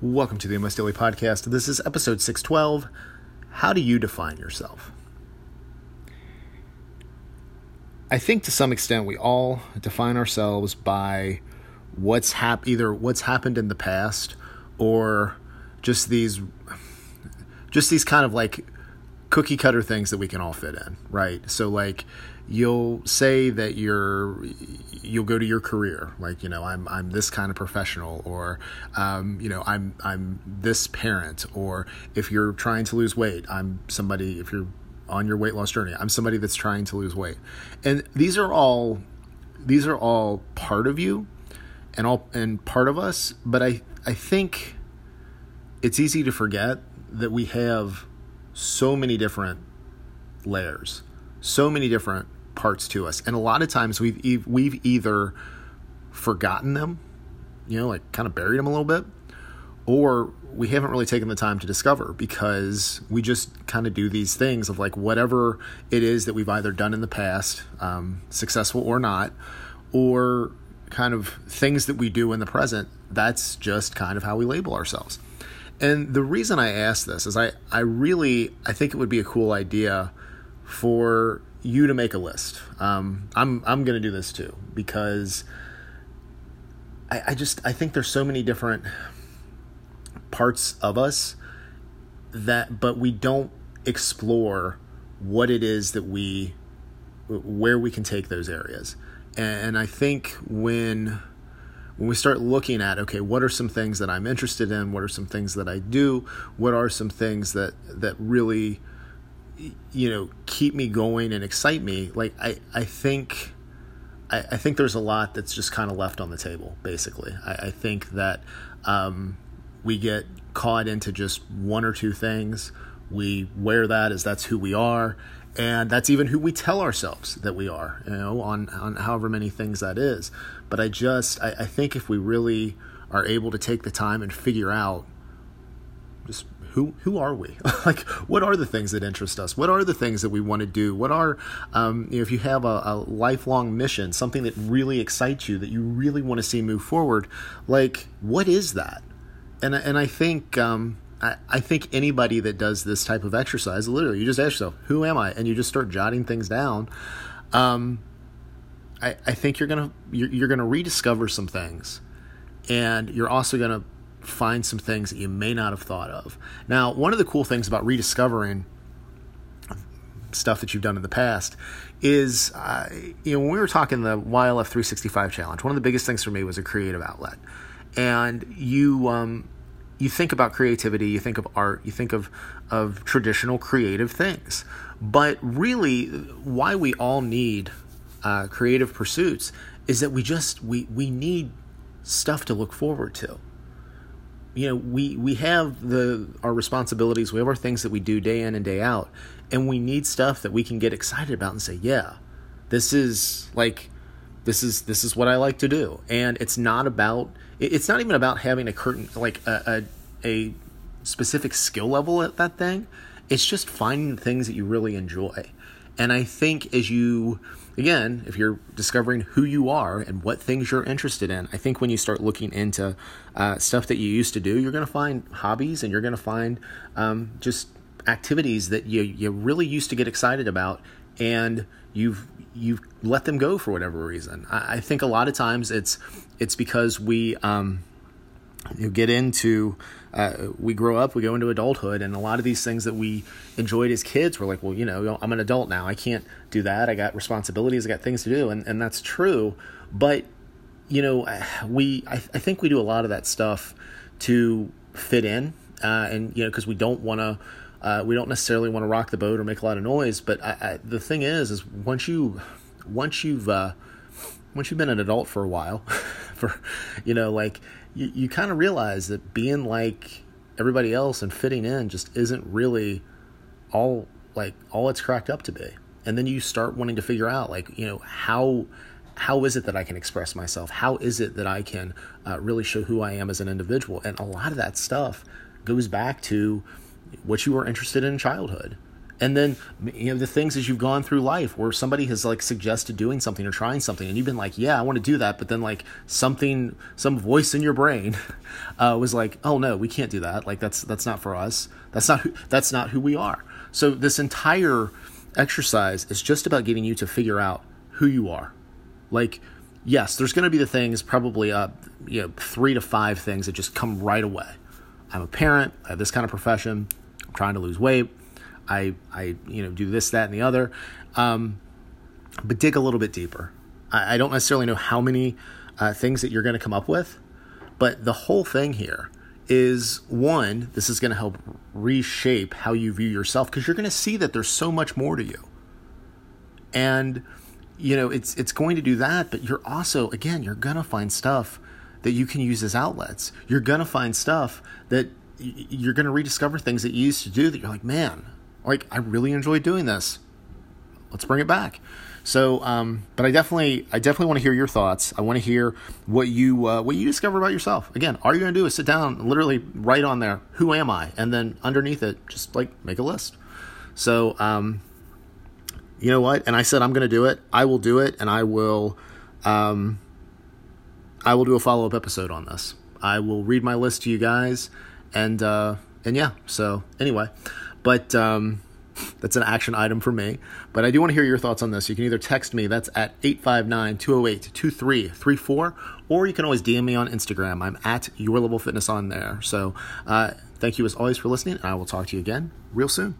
Welcome to the MS Daily Podcast. This is episode 612. How do you define yourself? I think to some extent we all define ourselves by what's hap- either what's happened in the past or just these just these kind of like cookie cutter things that we can all fit in, right? So like you'll say that you're you'll go to your career like you know i'm i'm this kind of professional or um, you know i'm i'm this parent or if you're trying to lose weight i'm somebody if you're on your weight loss journey i'm somebody that's trying to lose weight. And these are all these are all part of you and all and part of us but i i think it's easy to forget that we have so many different layers so many different parts to us, and a lot of times we've we've either forgotten them, you know, like kind of buried them a little bit, or we haven't really taken the time to discover because we just kind of do these things of like whatever it is that we've either done in the past, um, successful or not, or kind of things that we do in the present. That's just kind of how we label ourselves. And the reason I ask this is I, I really I think it would be a cool idea for you to make a list. Um, I'm I'm gonna do this too because I, I just I think there's so many different parts of us that but we don't explore what it is that we where we can take those areas. And I think when when we start looking at okay what are some things that i'm interested in what are some things that i do what are some things that that really you know keep me going and excite me like i i think i, I think there's a lot that's just kind of left on the table basically. I, I think that um, we get caught into just one or two things. We wear that as that's who we are and that's even who we tell ourselves that we are you know on on however many things that is. But i just I, I think if we really are able to take the time and figure out just who who are we? like, what are the things that interest us? What are the things that we want to do? What are, um, you know, if you have a, a, lifelong mission, something that really excites you, that you really want to see move forward, like, what is that? And and I think um, I, think anybody that does this type of exercise, literally, you just ask yourself, who am I? And you just start jotting things down. Um, I, I think you're gonna you're, you're gonna rediscover some things, and you're also gonna find some things that you may not have thought of. Now, one of the cool things about rediscovering stuff that you've done in the past is, uh, you know, when we were talking the YLF 365 challenge, one of the biggest things for me was a creative outlet. And you, um, you think about creativity, you think of art, you think of, of traditional creative things. But really, why we all need uh, creative pursuits is that we just we we need stuff to look forward to you know we we have the our responsibilities. We have our things that we do day in and day out. And we need stuff that we can get excited about and say yeah this is like this is this is what i like to do. And it's not about it's not even about having a curtain like a, a, a specific skill level at that thing. It's just finding things that you really enjoy. And i think as you again, if you're discovering who you are and what things you're interested in, I think when you start looking into uh, stuff that you used to do, you're going to find hobbies and you're going to find um, just activities that you you really used to get excited about, and you've you've let them go for whatever reason. I, I think a lot of times it's it's because we um, you get into uh, we grow up, we go into adulthood, and a lot of these things that we enjoyed as kids, we're like, well, you know, I'm an adult now. I can't do that. I got responsibilities. I got things to do, and and that's true. But you know, we I, I think we do a lot of that stuff to fit in, uh, and you know, because we don't want to. Uh, we don't necessarily want to rock the boat or make a lot of noise, but I, I, the thing is, is once you, once you've, uh, once you've been an adult for a while, for, you know, like you, you kind of realize that being like everybody else and fitting in just isn't really all like all it's cracked up to be. And then you start wanting to figure out like you know how how is it that i can express myself? How is it that i can uh, really show who i am as an individual? And a lot of that stuff goes back to what you were interested in in childhood and then you know the things as you've gone through life where somebody has like suggested doing something or trying something and you've been like yeah i want to do that but then like something some voice in your brain uh, was like oh no we can't do that. Like that's that's not for us. That's not who, that's not who we are. So this entire exercise is just about getting you to figure out who you are. Like yes there's going to be the things probably uh you know three to five things that just come right away. I'm a parent. I have this kind of profession. I'm trying to lose weight I, I, you know, do this, that, and the other. Um, but dig a little bit deeper. I, I don't necessarily know how many uh, things that you're going to come up with, but the whole thing here is one, this is going to help reshape how you view yourself because you're going to see that there's so much more to you. And, you know, it's it's going to do that, but you're also, again, you're going to find stuff that you can use as outlets. You're going to find stuff that you're going to rediscover things that you used to do that you're like, man, like I really enjoy doing this. Let's bring it back. So, um, but I definitely, I definitely want to hear your thoughts. I want to hear what you, uh, what you discover about yourself. Again, all you're gonna do is sit down, literally write on there, who am I, and then underneath it, just like make a list. So, um, you know what? And I said I'm gonna do it. I will do it, and I will, um, I will do a follow up episode on this. I will read my list to you guys, and uh, and yeah. So anyway. But um, that's an action item for me. But I do want to hear your thoughts on this. You can either text me, that's at 859 208 2334, or you can always DM me on Instagram. I'm at Your Level Fitness on there. So uh, thank you as always for listening, and I will talk to you again real soon.